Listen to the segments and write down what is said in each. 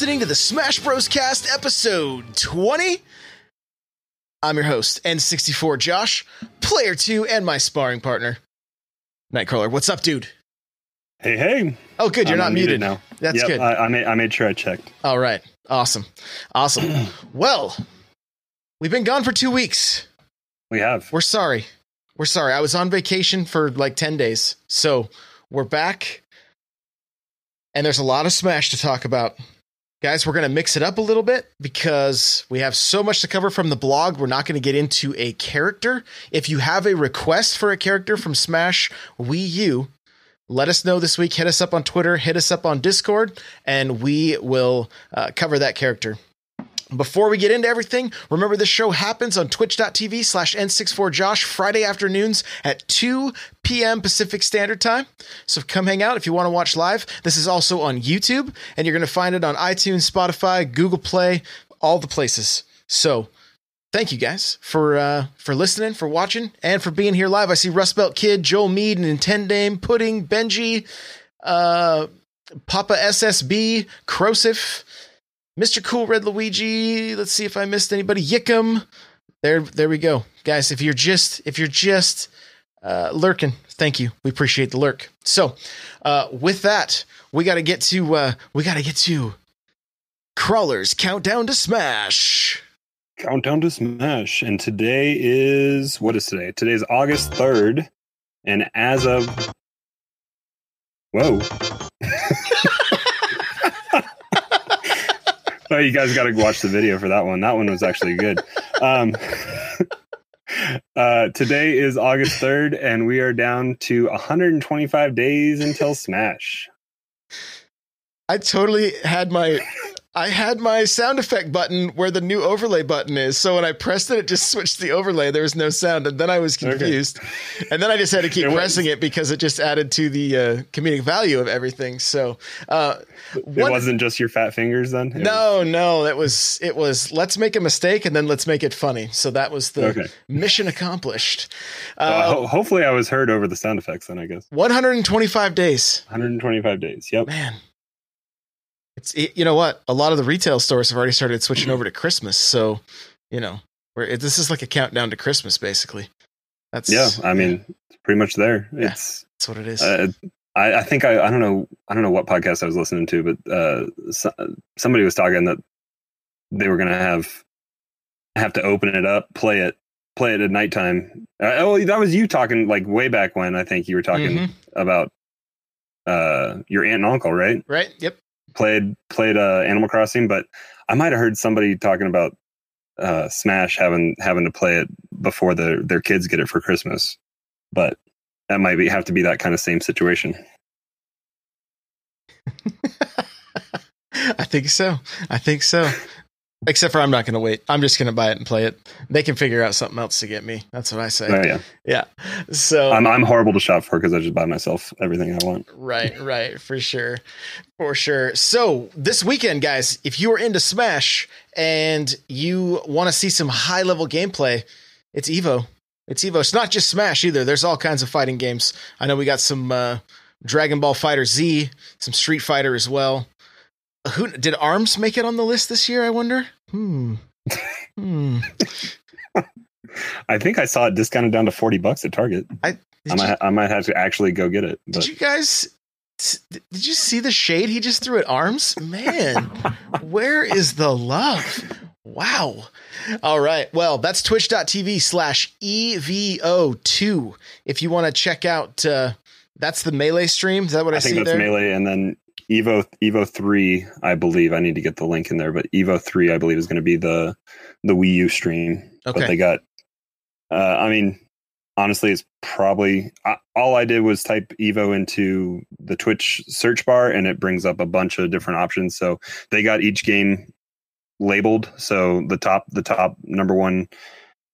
listening to the Smash Bros. Cast episode 20. I'm your host, N64 Josh, player 2, and my sparring partner, Nightcrawler. What's up, dude? Hey, hey. Oh, good. You're I'm not muted. now. That's Yep, good. I, I, made, I made sure I checked. All right. Awesome. Awesome. well, we've been gone for two weeks. We have. We're sorry. We're sorry. I was on vacation for like 10 days. So we're back. And there's a lot of Smash to talk about. Guys, we're going to mix it up a little bit because we have so much to cover from the blog. We're not going to get into a character. If you have a request for a character from Smash Wii U, let us know this week. Hit us up on Twitter, hit us up on Discord, and we will uh, cover that character. Before we get into everything, remember this show happens on twitch.tv slash N64Josh Friday afternoons at 2 p.m. Pacific Standard Time. So come hang out if you want to watch live. This is also on YouTube, and you're going to find it on iTunes, Spotify, Google Play, all the places. So thank you guys for uh, for listening, for watching, and for being here live. I see Rust Belt Kid, Joel Mead, Nintendame, Pudding, Benji, uh, Papa SSB, Crosif, Mr. Cool Red Luigi. Let's see if I missed anybody. Yickum. There, there we go, guys. If you're just if you're just uh, lurking, thank you. We appreciate the lurk. So, uh, with that, we got to get to uh, we got to get to crawlers countdown to smash. Countdown to Smash. And today is, what is today? Today is August 3rd. And as of, whoa. oh, you guys got to watch the video for that one. That one was actually good. Um, uh, today is August 3rd, and we are down to 125 days until Smash. I totally had my I had my sound effect button where the new overlay button is. So when I pressed it, it just switched the overlay. There was no sound, and then I was Okay. confused. And then I just had to keep It pressing it because it just added to the uh, comedic value of everything. So uh, It wasn't just your fat fingers then? It was- no, no, that was it. Was let's make a mistake and then let's make it funny. So that was the Okay. mission accomplished. Uh, Uh, ho- hopefully, I was heard over the sound effects then, I guess. 125 days. 125 days. Yep. man it's it, you know what a lot of the retail stores have already started switching over to christmas so you know we're, this is like a countdown to christmas basically that's Yeah. I mean, it's pretty much there. Yeah. It's, that's what it is uh, I, I think I, I don't know, I don't know what podcast I was listening to, but uh, so, somebody was talking that they were going to have, have to open it up, play it, play it at nighttime. Uh, oh, that was you talking like way back when I think you were talking Mhm. about uh, your aunt and uncle, right? right yep played played uh, Animal Crossing, but I might have heard somebody talking about uh, Smash having having to play it before their their kids get it for Christmas. But that might be have to be that kind of same situation. i think so i think so except for i'm not going to wait i'm just going to buy it and play it they can figure out something else to get me that's what i say Oh, yeah, yeah so I'm I'm horrible to shop for because I just buy myself everything I want. Right, right, for sure. For sure. So, this weekend, guys, if you are into Smash and you want to see some high level gameplay, it's Evo. It's Evo. It's not just Smash either. There's all kinds of fighting games. I know we got some uh, Dragon Ball Fighter Z, some Street Fighter as well. Who did Arms make it on the list this year? I wonder. Hmm. Hmm. I think I saw it discounted down to forty bucks at Target. Did I you- might I might have to actually go get it. Did But you guys did you see the shade he just threw at arms? Man, where is the love? Wow. All right. Well, that's twitch.tv slash EVO2. If you want to check out, uh, that's the melee stream. Is that what I, I think see that's there? melee, and then Evo Evo three. I believe I need to get the link in there, but Evo three, I believe, is going to be the the Wii U stream. Okay. But they got. Uh, I mean, honestly, it's probably I, all I did was type Evo into the Twitch search bar, and it brings up a bunch of different options. So they got each game labeled. So the top the top number one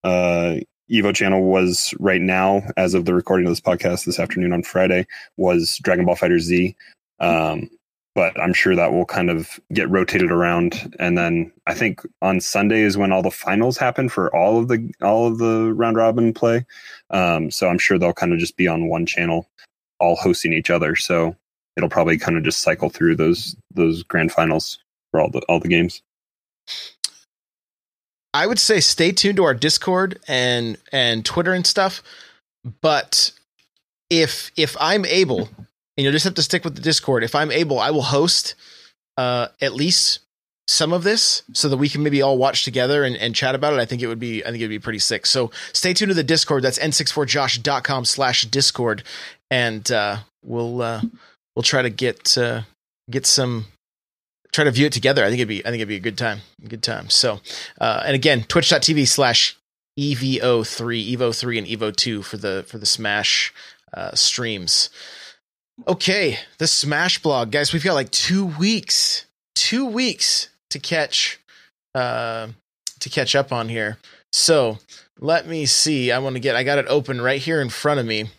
uh, Evo channel was right now, as of the recording of this podcast this afternoon on Friday, was Dragon Ball Fighter Z. Um, but I'm sure that will kind of get rotated around. And then I think on Sunday is when all the finals happen for all of the all of the round robin play. Um, so I'm sure they'll kind of just be on one channel, all hosting each other. So it'll probably kind of just cycle through those those grand finals for all the all the games. I would say stay tuned to our Discord and and Twitter and stuff. But if if I'm able, and you'll just have to stick with the Discord. If I'm able, I will host uh, at least some of this so that we can maybe all watch together and, and chat about it. I think it would be I think it'd be pretty sick. So stay tuned to the Discord. That's n64josh.com slash discord. And uh, we'll uh, we'll try to get uh, get some try to view it together. I think it'd be I think it'd be a good time. Good time. So uh, and again, twitch.tv slash EVO3, Evo3 and Evo2 for the for the Smash uh, streams. Okay, the Smash blog, guys. We've got like two weeks, two weeks to catch, uh, to catch up on here. So let me see. I want to get. I got it open right here in front of me.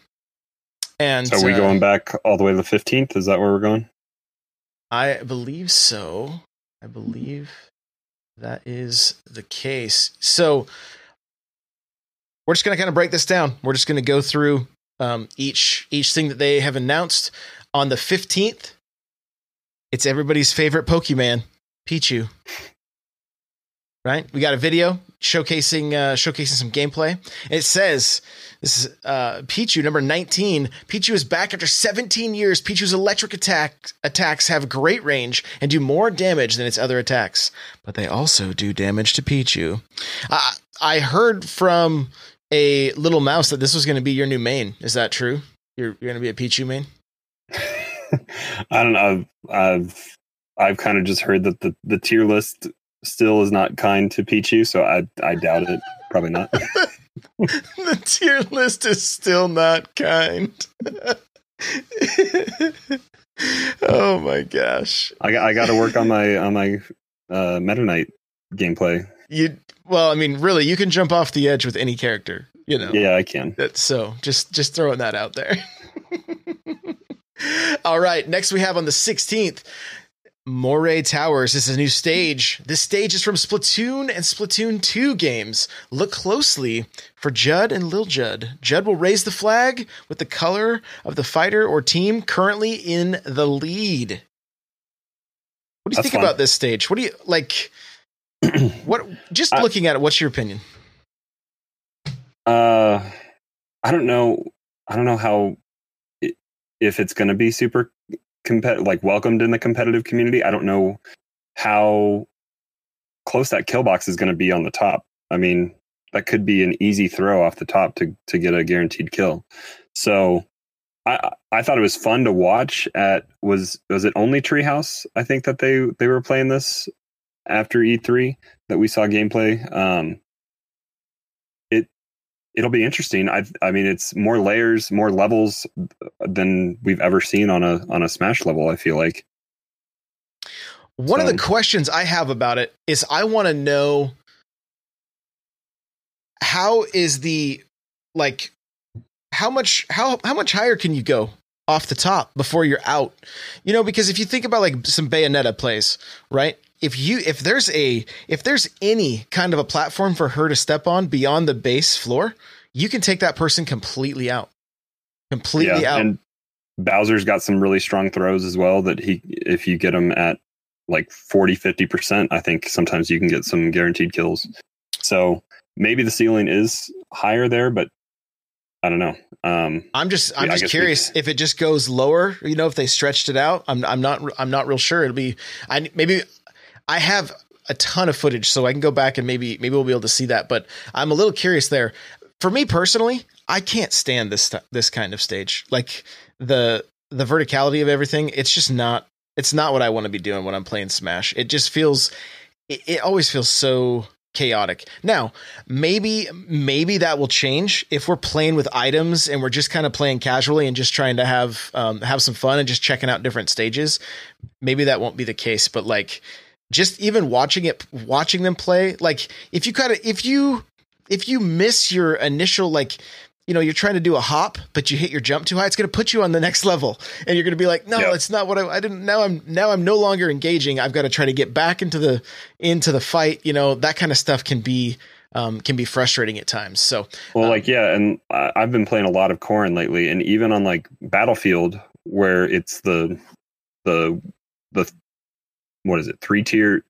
And are we uh, going back all the way to the fifteenth? Is that where we're going? I believe so. I believe that is the case. So we're just going to kind of break this down. We're just going to go through um, each each thing that they have announced on the 15th. It's everybody's favorite Pokemon, Pichu. Right? We got a video showcasing uh, showcasing some gameplay. It says this is uh, Pichu number 19. Pichu is back after 17 years. Pichu's electric attack attacks have great range and do more damage than its other attacks, but they also do damage to Pichu. Uh, I heard from a little mouse that this was going to be your new main. Is that true? You're you're going to be a Pichu main? I don't know. I've I've, I've kind of just heard that the, the tier list still is not kind to Pichu, so I I doubt it. Probably not. the tier list is still not kind. oh my gosh. I got I got to work on my on my uh, Meta Knight gameplay. You well, I mean, really, you can jump off the edge with any character, you know. Yeah, I can. So just just throwing that out there. All right, next we have on the 16th Moray Towers. This is a new stage. This stage is from Splatoon and Splatoon 2 games. Look closely for Judd and Lil Judd. Judd will raise the flag with the color of the fighter or team currently in the lead. What do you That's think fun. about this stage? What do you like? what just I- looking at it, what's your opinion? Uh, I don't know. I don't know how if it's going to be super compet like welcomed in the competitive community. I don't know how close that kill box is going to be on the top. I mean, that could be an easy throw off the top to to get a guaranteed kill. So. I, I thought it was fun to watch at was was it only Treehouse I think that they they were playing this after E3 that we saw gameplay um it it'll be interesting. I I mean, it's more layers, more levels than we've ever seen on a on a Smash level. I feel like. One of the questions I have about it is I want to know how is the like how much how how much higher can you go off the top before you're out? You know, because if you think about like some Bayonetta plays, right? If you if there's a if there's any kind of a platform for her to step on beyond the base floor, you can take that person completely out. Completely out. and Bowser's got some really strong throws as well. That he, if you get him at like 40, 50 percent, I think sometimes you can get some guaranteed kills. So maybe the ceiling is higher there, but I don't know. Um, I'm just I'm Yeah, just guess we- curious if it just goes lower. You know, if they stretched it out. I'm I'm not I'm not real sure. It'll be I maybe I have a ton of footage, so I can go back and maybe maybe we'll be able to see that. But I'm a little curious there. For me personally, I can't stand this this kind of stage. Like the the verticality of everything. It's just not it's not what I want to be doing when I'm playing Smash. It just feels it, it always feels so chaotic. Now, maybe maybe that will change if we're playing with items and we're just kind of playing casually and just trying to have um, have some fun and just checking out different stages. Maybe that won't be the case, but like just even watching it watching them play like if you kind of if you if you miss your initial like you know you're trying to do a hop but you hit your jump too high it's going to put you on the next level and you're going to be like no Yeah. it's not what I, I didn't now i'm now i'm no longer engaging i've got to try to get back into the into the fight you know that kind of stuff can be um can be frustrating at times so Well, Um, like yeah, and I've been playing a lot of Corrin lately, and even on like Battlefield, where it's the the the what is it three tier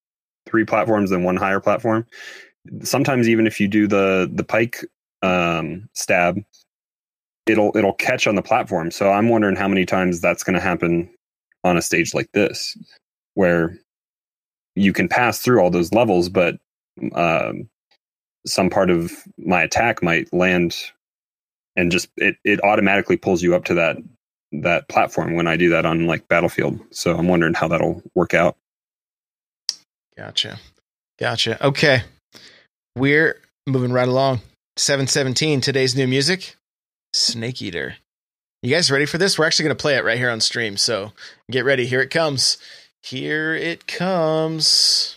three platforms and one higher platform sometimes even if you do the the pike um stab it'll it'll catch on the platform so i'm wondering how many times that's going to happen on a stage like this where you can pass through all those levels but um some part of my attack might land and just it it automatically pulls you up to that that platform when I do that on like Battlefield. So I'm wondering how that'll work out. Gotcha. Gotcha. Okay. We're moving right along. 717, today's new music, Snake Eater. You guys ready for this? We're actually going to play it right here on stream. So get ready. Here it comes. Here it comes.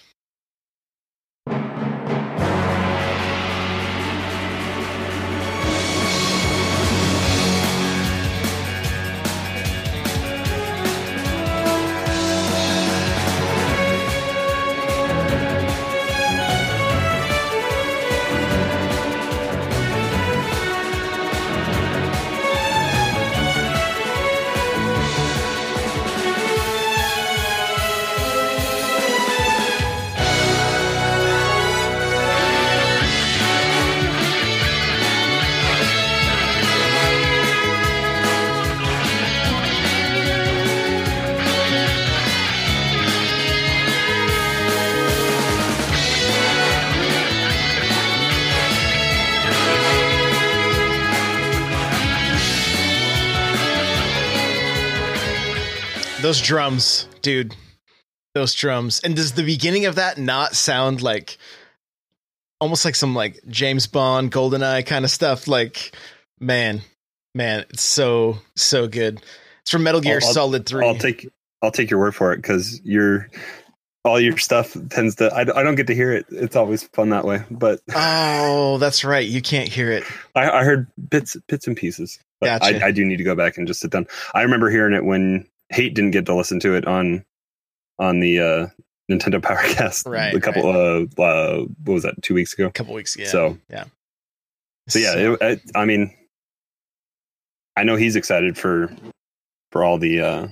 Those drums, dude. Those drums. And does the beginning of that not sound like almost like some like James Bond, Goldeneye kind of stuff? Like, man, man, it's so so good. It's from Metal Gear I'll- Solid Three. I'll take I'll take your word for it because you're all your stuff tends to I, I don't get to hear it. It's always fun that way. But oh, that's right. You can't hear it. I, I heard bits bits and pieces. But Gotcha. I, I do need to go back and just sit down. I remember hearing it when Hate didn't get to listen to it on on the uh Nintendo Powercast Right, a couple uh, uh what was that two weeks ago. A couple weeks ago. So yeah. so yeah, it, it, I mean, I know he's excited for for all the uh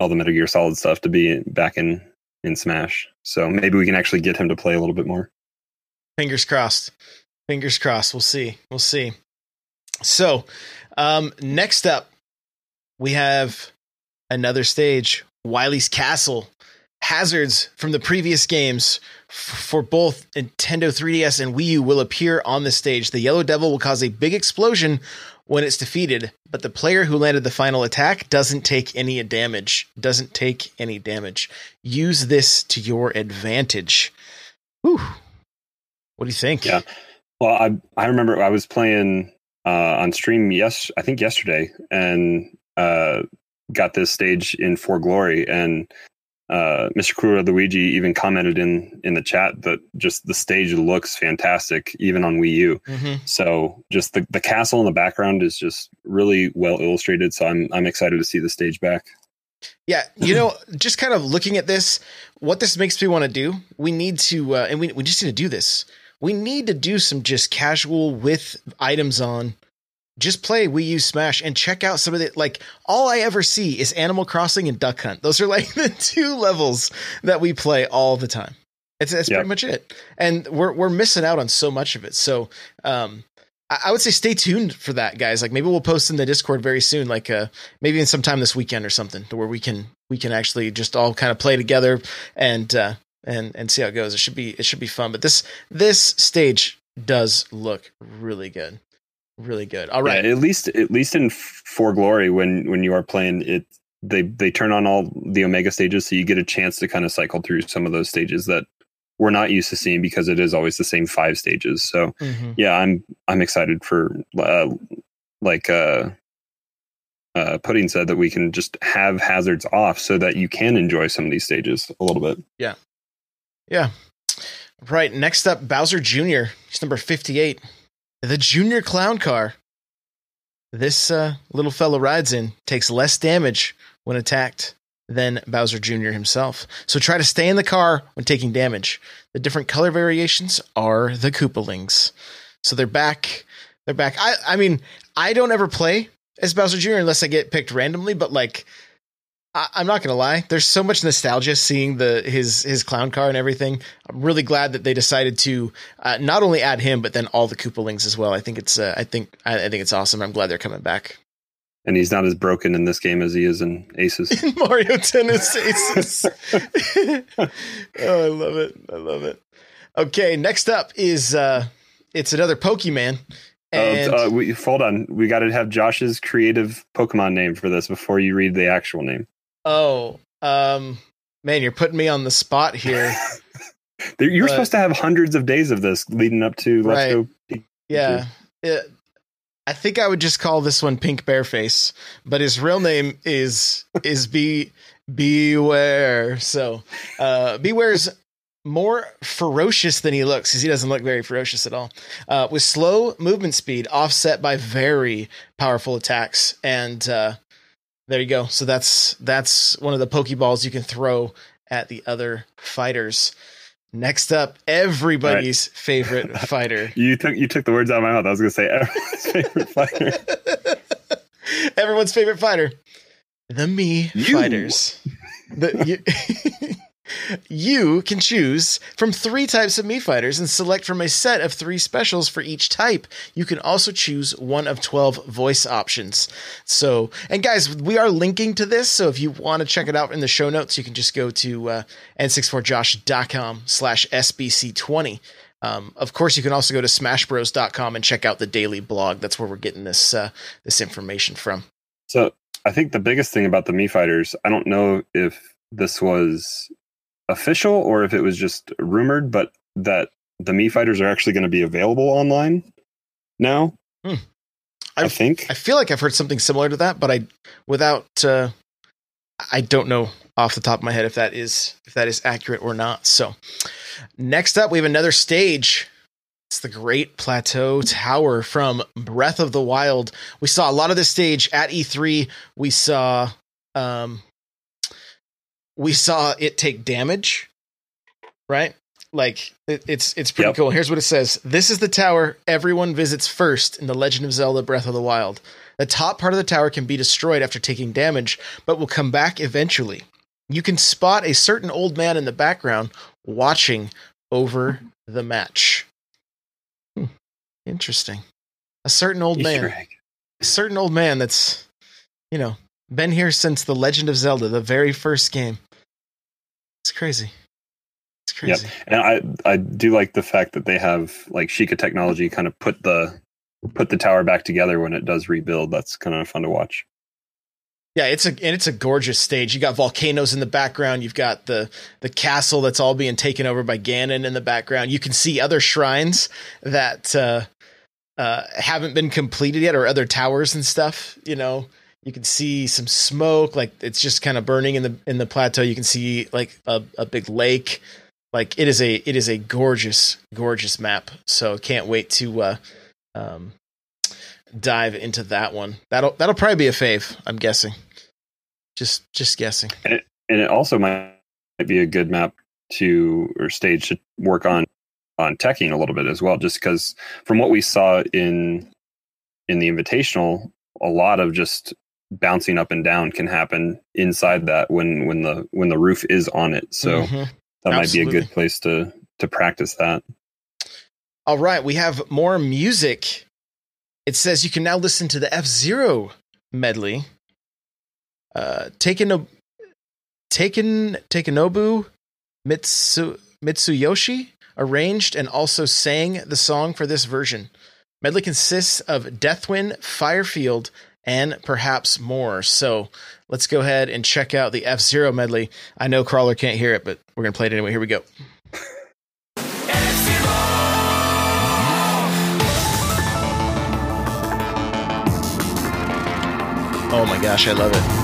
all the Metal Gear Solid stuff to be back in in Smash. So maybe we can actually get him to play a little bit more. fingers crossed fingers crossed we'll see we'll see so um next up we have another stage wily's castle hazards from the previous games for both nintendo 3ds and wii u will appear on the stage the yellow devil will cause a big explosion when it's defeated but the player who landed the final attack doesn't take any damage doesn't take any damage use this to your advantage Whew. what do you think Yeah. Well, I I remember I was playing uh, on stream yes I think yesterday and uh, got this stage in For Glory and uh, Mr. Kuro Luigi even commented in in the chat that just the stage looks fantastic even on Wii U. Mhm. So just the, the castle in the background is just really well illustrated. So I'm I'm excited to see the stage back. Yeah, you know, just kind of looking at this, what this makes me want to do, we need to, uh, and we, we just need to do this. We need to do some just casual with items on. Just play Wii U Smash and check out some of the like. All I ever see is Animal Crossing and Duck Hunt. Those are like the two levels that we play all the time. It's that's Yep. pretty much it, and we're we're missing out on so much of it. So, um, I, I would say stay tuned for that, guys. Like maybe we'll post in the Discord very soon, like uh, maybe in sometime this weekend or something, to where we can we can actually just all kind of play together and uh, and and see how it goes. It should be it should be fun. But this this stage does look really good, really good. All right, Yeah, at least at least in For Glory when when you are playing it they they turn on all the Omega stages so you get a chance to kind of cycle through some of those stages that we're not used to seeing because it is always the same five stages. So Mhm. yeah, I'm I'm excited for uh, like uh uh pudding said that we can just have hazards off so that you can enjoy some of these stages a little bit. Yeah. Yeah. Right. Next up, Bowser Jr. He's number fifty-eight. The Junior Clown Car. This uh, little fella rides in takes less damage when attacked than Bowser Jr. himself. So try to stay in the car when taking damage. The different color variations are the Koopalings. So they're back. They're back. I, I mean, I don't ever play as Bowser Jr. unless I get picked randomly, but like I, I'm not gonna lie. There's so much nostalgia seeing the his his clown car and everything. I'm really glad that they decided to uh, not only add him, but then all the Koopalings as well. I think it's uh, I think I, I think it's awesome. I'm glad they're coming back. And he's not as broken in this game as he is in Aces. in Mario Tennis Aces. oh, I love it. I love it. Okay, next up is uh it's another Pokemon. And uh, uh, we, hold on, we got to have Josh's creative Pokemon name for this before you read the actual name. Oh, um man, you're putting me on the spot here. You were But- supposed to have hundreds of days of this leading up to Let's Right. Go. Pikachu. Yeah. It- I think I would just call this one Pink Bearface, but his real name is is Be Bewear. So, uh Bewear's more ferocious than he looks because he doesn't look very ferocious at all. Uh, with slow movement speed offset by very powerful attacks, and uh, there you go. So that's that's one of the Pokeballs you can throw at the other fighters. Next up, everybody's favorite fighter. You took you took the words out of my mouth. I was going to say everyone's favorite fighter. Everyone's favorite fighter, the Me You. Fighters. The, you, you can choose from three types of Mii Fighters and select from a set of three specials for each type. You can also choose one of 12 voice options. So, and guys, we are linking to this. So if you want to check it out in the show notes, you can just go to uh, n64josh.com slash SBC20. Um, of course, you can also go to smashbros.com and check out the daily blog. That's where we're getting this uh, this information from. So I think the biggest thing about the Mii Fighters, I don't know if this was official or if it was just rumored, but that the Mii Fighters are actually going to be available online now. Hmm. I think. I feel like I've heard something similar to that, but I without uh, I don't know off the top of my head if that is if that is accurate or not. So next up we have another stage. It's the Great Plateau Tower from Breath of the Wild. We saw a lot of this stage at E3. We saw um we saw it take damage, right? Like it, it's it's pretty Yep. cool. Here's what it says: This is the tower everyone visits first in the Legend of Zelda: Breath of the Wild. The top part of the tower can be destroyed after taking damage, but will come back eventually. You can spot a certain old man in the background watching over the match. Hmm. Interesting. A certain old Easter man egg. a certain old man that's you know been here since the legend of zelda the very first game it's crazy it's Yep. crazy And I I do like the fact that they have like Sheikah technology kind of put the put the tower back together when it does rebuild. That's kind of fun to watch. yeah it's a and it's a gorgeous stage you got volcanoes in the background you've got the the castle that's all being taken over by ganon in the background you can see other shrines that uh uh haven't been completed yet or other towers and stuff you know you can see some smoke like it's just kind of burning in the in the plateau. You can see like a, a big lake. Like it is a it is a gorgeous gorgeous map. So can't wait to uh um dive into that one. That'll that'll probably be a fave i'm guessing. Just just guessing. And it also might be a good map to or stage to work on on teching a little bit as well just because from what we saw in in the invitational a lot of just bouncing up and down can happen inside that when when the when the roof is on it. So Mhm. that might be a good place to to practice that. All right we have more music. It says you can now listen to the f-zero medley. Uh taken taken takenobu mitsu mitsuyoshi arranged and also sang the song for this version. Medley consists of deathwind firefield and perhaps more. So let's go ahead and check out the f-zero medley. I know crawler can't hear it but we're gonna play it anyway. Here we go. Oh my gosh, I love it.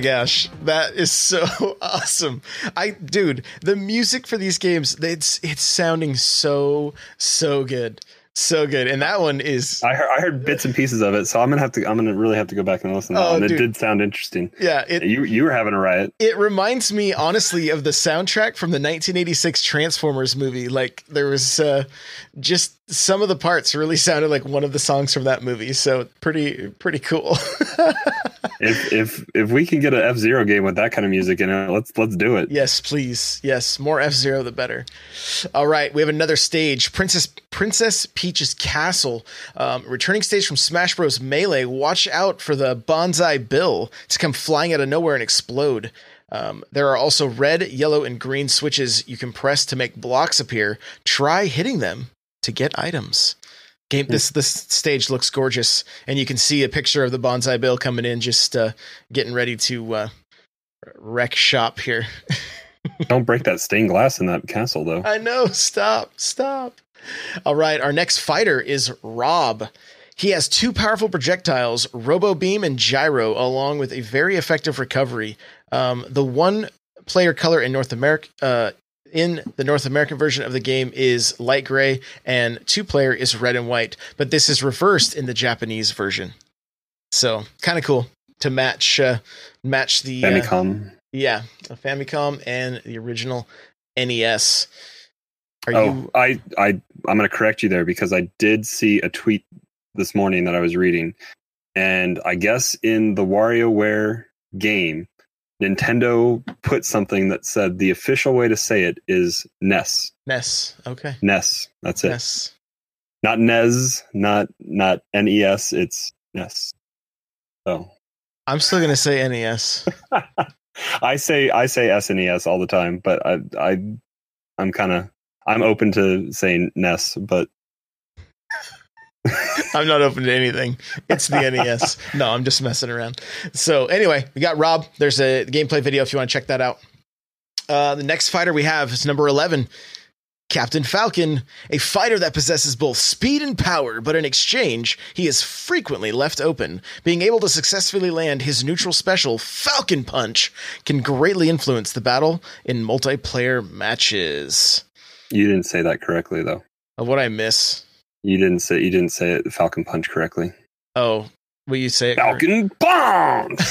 My gosh, that is so awesome! I, dude, the music for these games, it's it's sounding so so good, so good, and that one is I heard, I heard bits and pieces of it, so I'm gonna have to. I'm gonna really have to go back and listen to that Oh, one. It did sound interesting. yeah, it You you were having a riot. it reminds me honestly of the soundtrack from the 1986 Transformers movie. Like there was uh, just some of the parts really sounded like one of the songs from that movie, so pretty pretty cool. If if if we can get an F Zero game with that kind of music in it, let's let's do it. Yes, please. Yes, more F Zero, the better. All right, we have another stage, Princess Princess Peach's Castle, um, returning stage from Smash Bros. Melee. Watch out for the Bonsai Bill to come flying out of nowhere and explode. Um, there are also red, yellow, and green switches you can press to make blocks appear. Try hitting them to get items. Game this this stage looks gorgeous, and you can see a picture of the Bonsai Bill coming in, just uh, getting ready to uh, wreck shop here. Don't break that stained glass in that castle, though. I know. Stop. Stop. All right. Our next fighter is Rob. He has two powerful projectiles, Robo Beam and Gyro, along with a very effective recovery. Um, the one player color in North America, uh, in the North American version of the game is light gray, and two player is red and white. But this is reversed in the Japanese version. So kind of cool to match uh, match the uh, Famicom. yeah, the Famicom and the original NES. Are oh, you I I I'm gonna correct you there because I did see a tweet this morning that I was reading, and I guess in the WarioWare game, Nintendo put something that said the official way to say it is NES. NES? Okay. NES. That's it. NES. Not NES. Not not NES. It's NES. So I'm still gonna say NES. I say I say SNES all the time, but I I I'm kind of I'm open to saying NES, but I'm not open to anything. It's the NES. No, I'm just messing around. So anyway, we got Rob. There's a gameplay video if you want to check that out. Uh, the next fighter we have is number 11, Captain Falcon, a fighter that possesses both speed and power, but in exchange, he is frequently left open. Being able to successfully land his neutral special, Falcon Punch, can greatly influence the battle in multiplayer matches. you didn't say that correctly though. Uh, what I miss? You didn't say you didn't say it Falcon Punch correctly. Oh, will you say it? Falcon Bomb.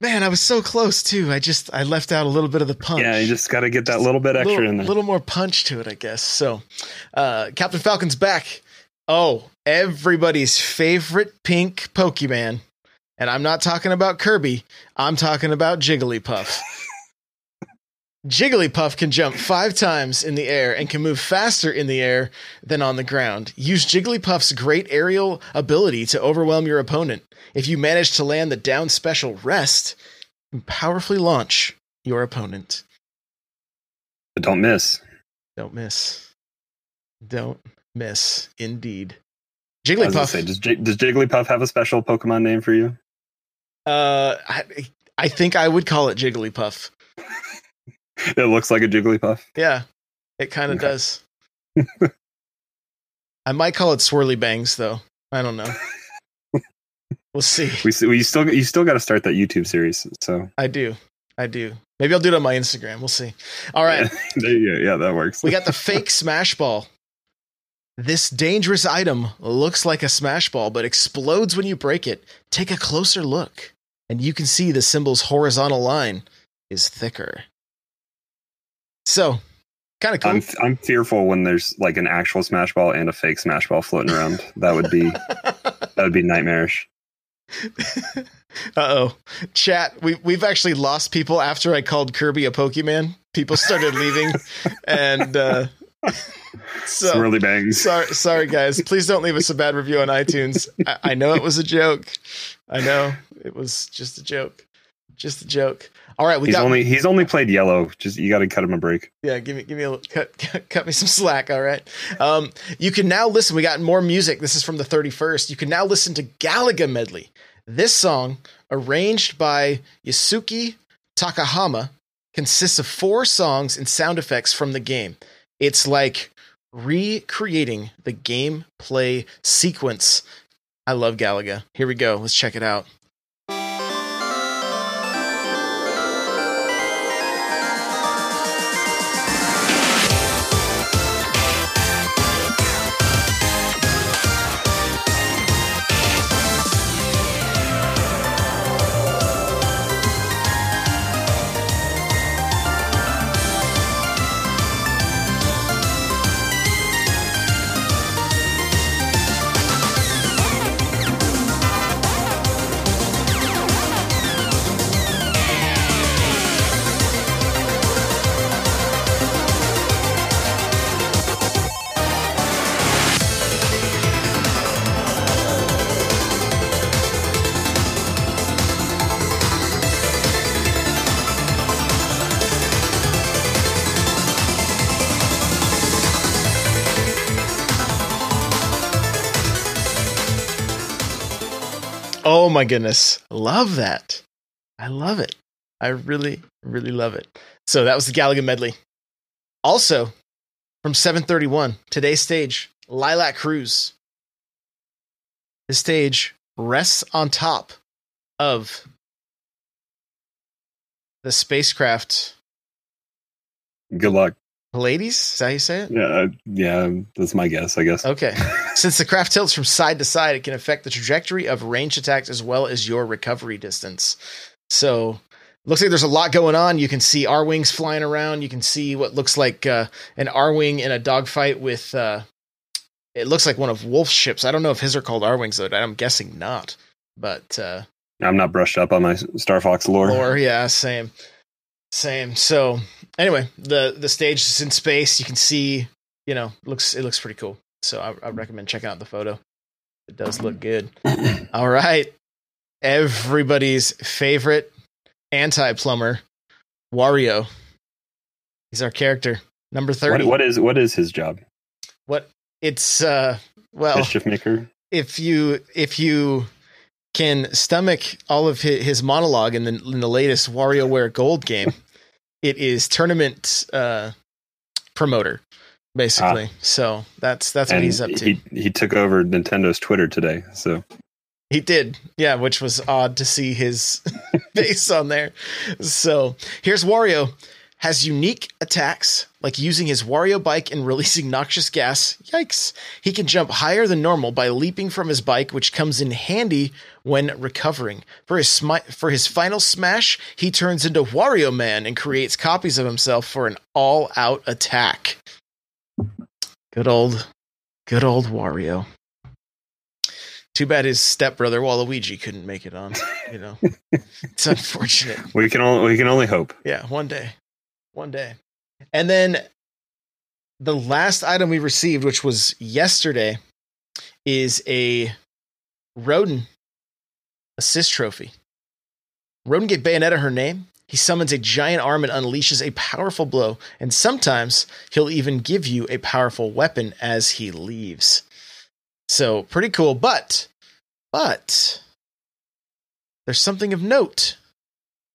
Man, I was so close too. I just I left out a little bit of the punch. Yeah, you just got to get that little bit extra little, in there. A little more punch to it, I guess. So, uh, Captain Falcon's back. Oh, everybody's favorite pink Pokemon. And I'm not talking about Kirby. I'm talking about Jigglypuff. Jigglypuff can jump five times in the air and can move faster in the air than on the ground. Use Jigglypuff's great aerial ability to overwhelm your opponent. If you manage to land the down special rest, you powerfully launch your opponent. But don't miss. Don't miss. Don't miss. Indeed. I was gonna Jigglypuff. say, does, J- does Jigglypuff have a special Pokemon name for you? uh, I, I think I would call it Jigglypuff. It looks like a Jigglypuff. Yeah, it kind of Okay. does. I might call it Swirly Bangs, though. I don't know. we'll see. We, we still you still got to start that YouTube series. So I do. I do. Maybe I'll do it on my Instagram. We'll see. All right. there you go. Yeah, that works. We got the fake Smash Ball. This dangerous item looks like a Smash Ball, but explodes when you break it. Take a closer look, and you can see the symbol's horizontal line is thicker. So, kind of cool. I'm I'm fearful when there's like an actual Smash Ball and a fake Smash Ball floating around. That would be that would be nightmarish. uh oh. Chat, we, we've actually lost people after I called Kirby a Pokemon. People started leaving. and uh, so. Swirly bangs. Sorry, sorry, guys. Please don't leave us a bad review on iTunes. I, I know it was a joke. I know it was just a joke. Just a joke. All right, we He's got. only he's only played yellow. Just you got to cut him a break. yeah, give me, give me a cut, cut, me some slack. All right. Um, you can now listen. We got more music. This is from the thirty first. You can now listen to Galaga medley. This song, arranged by Yasuki Takahama, consists of four songs and sound effects from the game. It's like recreating the gameplay sequence. I love Galaga. Here we go. Let's check it out. Oh my goodness. Love that. I love it. I really, really love it. So that was the Galaga medley. Also, from 731, today's stage, Lylat Cruise. This stage rests on top of the spacecraft Good luck. Pallades. Is that how you say it? Yeah, uh, yeah, that's my guess. I guess. Okay. Since the craft tilts from side to side, it can affect the trajectory of range attacks as well as your recovery distance. So, looks like there's a lot going on. You can see Arwings flying around. You can see what looks like uh, an Arwing in a dogfight with. Uh, it looks like one of Wolf's ships. I don't know if his are called Arwings though. I'm guessing not. But uh, I'm not brushed up on my Star Fox lore. Lore, yeah, same, same. So anyway, the the stage is in space. You can see, you know, looks it looks pretty cool. So I, I recommend checking out the photo. It does look good. All right, everybody's favorite anti plumber, Wario. He's our character number thirty. What, what is what is his job? What it's uh well Mischief maker. if you if you can stomach all of his, his monologue in the in the latest WarioWare Gold game, it is tournament uh, promoter basically. so that's that's what he's up to. he He, he took over Nintendo's Twitter today. So he did, yeah, which was odd to see his face on there. So here's Wario. Has unique attacks like using his Wario bike and releasing noxious gas. Yikes. He can jump higher than normal by leaping from his bike, which comes in handy when recovering. For his smi- for his final smash, he turns into Wario Man and creates copies of himself for an all-out attack. Good old good old Wario. Too bad his stepbrother Waluigi couldn't make it on, you know. it's unfortunate. we can only we can only hope. Yeah, one day. One day. And then the last item we received, which was yesterday, is a Rodin assist trophy. Rodin gave Bayonetta her name. He summons a giant arm and unleashes a powerful blow, and sometimes he'll even give you a powerful weapon as he leaves. So pretty cool, but but there's something of note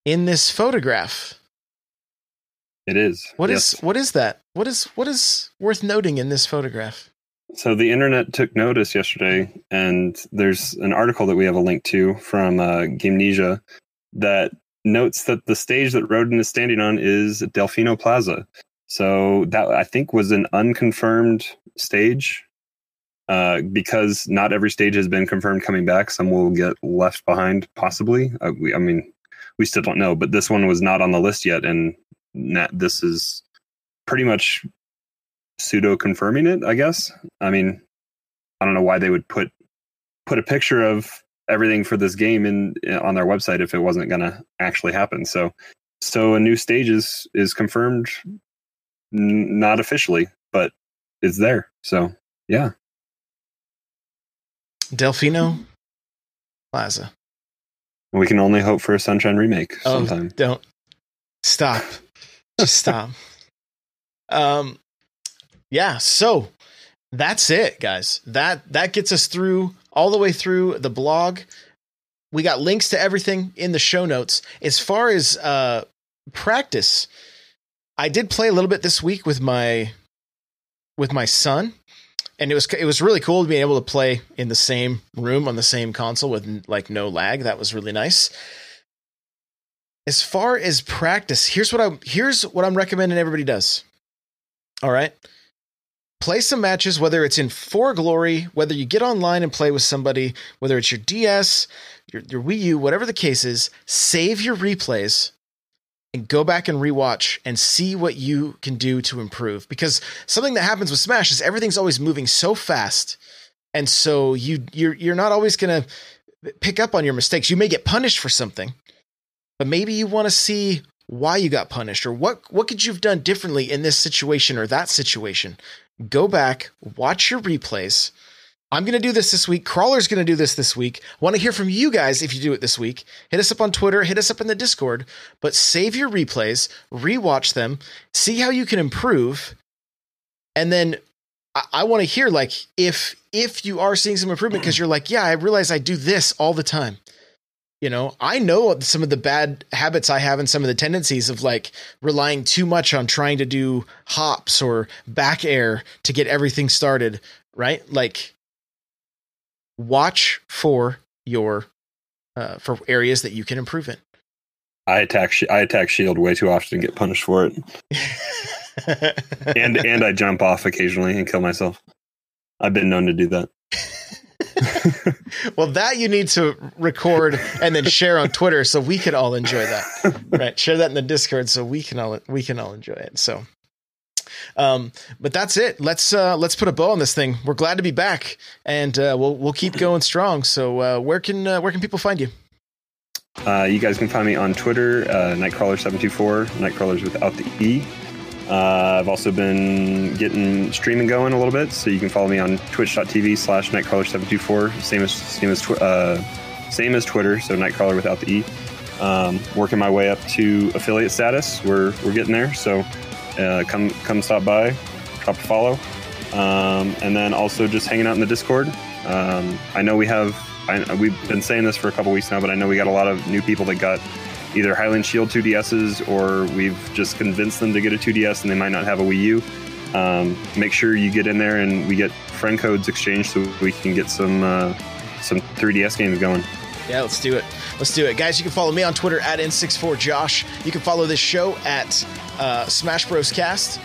in this photograph. It is. What is Yes. what is that? What is what is worth noting in this photograph? So the internet took notice yesterday, and there's an article that we have a link to from uh, Gamenesia that notes that the stage that Rodin is standing on is Delfino Plaza. So that I think was an unconfirmed stage, uh, because not every stage has been confirmed coming back. Some will get left behind, possibly. Uh, we, I mean, we still don't know, but this one was not on the list yet, and na- this is pretty much pseudo confirming it i guess. I mean i don't know why they would put put a picture of everything for this game in on their website if it wasn't going to actually happen. So so a new stage is is confirmed n- not officially but it's there. So yeah. Delfino Plaza. we can only hope for a sunshine remake Oh, sometime. don't. Stop. Just stop. Um yeah, so that's it, guys. That that gets us through all the way through the blog. We got links to everything in the show notes. As far as uh practice, I did play a little bit this week with my with my son, and it was it was really cool to be able to play in the same room on the same console with like no lag. That was really nice. As far as practice, here's what I here's what I'm recommending everybody does. All right. Play some matches, whether it's in For Glory, whether you get online and play with somebody, whether it's your DS, your, your Wii U, whatever the case is, save your replays and go back and rewatch and see what you can do to improve. Because something that happens with Smash is everything's always moving so fast. And so you you're you're not always gonna pick up on your mistakes. You may get punished for something, but maybe you want to see why you got punished or what what could you have done differently in this situation or that situation? Go back watch your replays. I'm going to do this this week. Crawler's going to do this this week. Want to hear from you guys if you do it this week. Hit us up on twitter hit us up in the discord but save your replays rewatch them see how you can improve and then i, I want to hear like if if you are seeing some improvement because you're like yeah i realize i do this all the time you know, I know some of the bad habits I have and some of the tendencies of like relying too much on trying to do hops or back air to get everything started, right? Like watch for your uh, for areas that you can improve in. I attack I attack shield way too often and get punished for it. and and I jump off occasionally and kill myself. I've been known to do that. well, that you need to record and then share on Twitter so we can all enjoy that. Right? Share that in the Discord so we can all we can all enjoy it. So um, but that's it. Let's uh, let's put a bow on this thing. We're glad to be back, and uh, we'll we'll keep going strong. So uh, where can uh, where can people find you? Uh, you guys can find me on Twitter, uh, Nightcrawler724, Nightcrawlers without the E. Uh, I've also been getting streaming going a little bit, so you can follow me on twitch.tv slash Nightcrawler724, same as same as tw- uh, same as Twitter, so Nightcrawler without the E. Um, working my way up to affiliate status. We're we're getting there, so uh, come come stop by, drop a follow, um, and then also just hanging out in the Discord. Um, I know we have I, we've been saying this for a couple weeks now, but I know we got a lot of new people that got either Highland Shield 2DSs or we've just convinced them to get a 2DS and they might not have a Wii U. Um, make sure you get in there and we get friend codes exchanged so we can get some uh, some 3DS games going. Yeah, let's do it. Let's do it. Guys, you can follow me on Twitter at N64Josh. You can follow this show at uh, Smash Bros. Cast.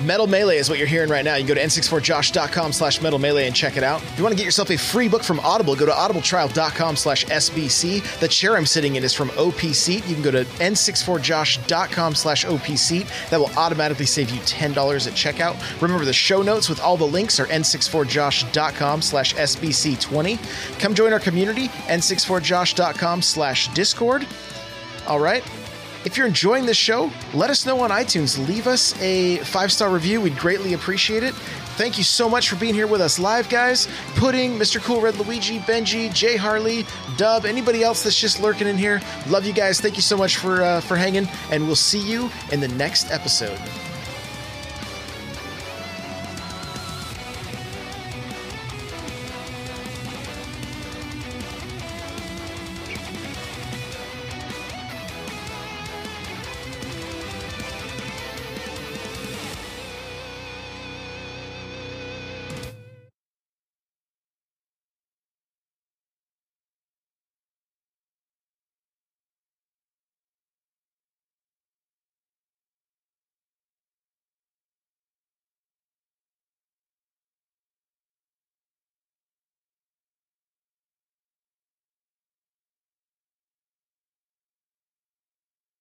Metal Melee is what you're hearing right now. You can go to n64josh.com slash metal melee and check it out. If you want to get yourself a free book from Audible, go to audibletrial.com slash SBC. The chair I'm sitting in is from OP Seat. You can go to n64josh.com slash OP Seat. That will automatically save you $10 at checkout. Remember, the show notes with all the links are n64josh.com slash SBC20. Come join our community, n64josh.com slash Discord. All right. If you're enjoying this show, let us know on iTunes. Leave us a five star review. We'd greatly appreciate it. Thank you so much for being here with us live, guys. Pudding, Mr. Cool Red Luigi, Benji, Jay Harley, Dub, anybody else that's just lurking in here. Love you guys. Thank you so much for uh, for hanging, and we'll see you in the next episode.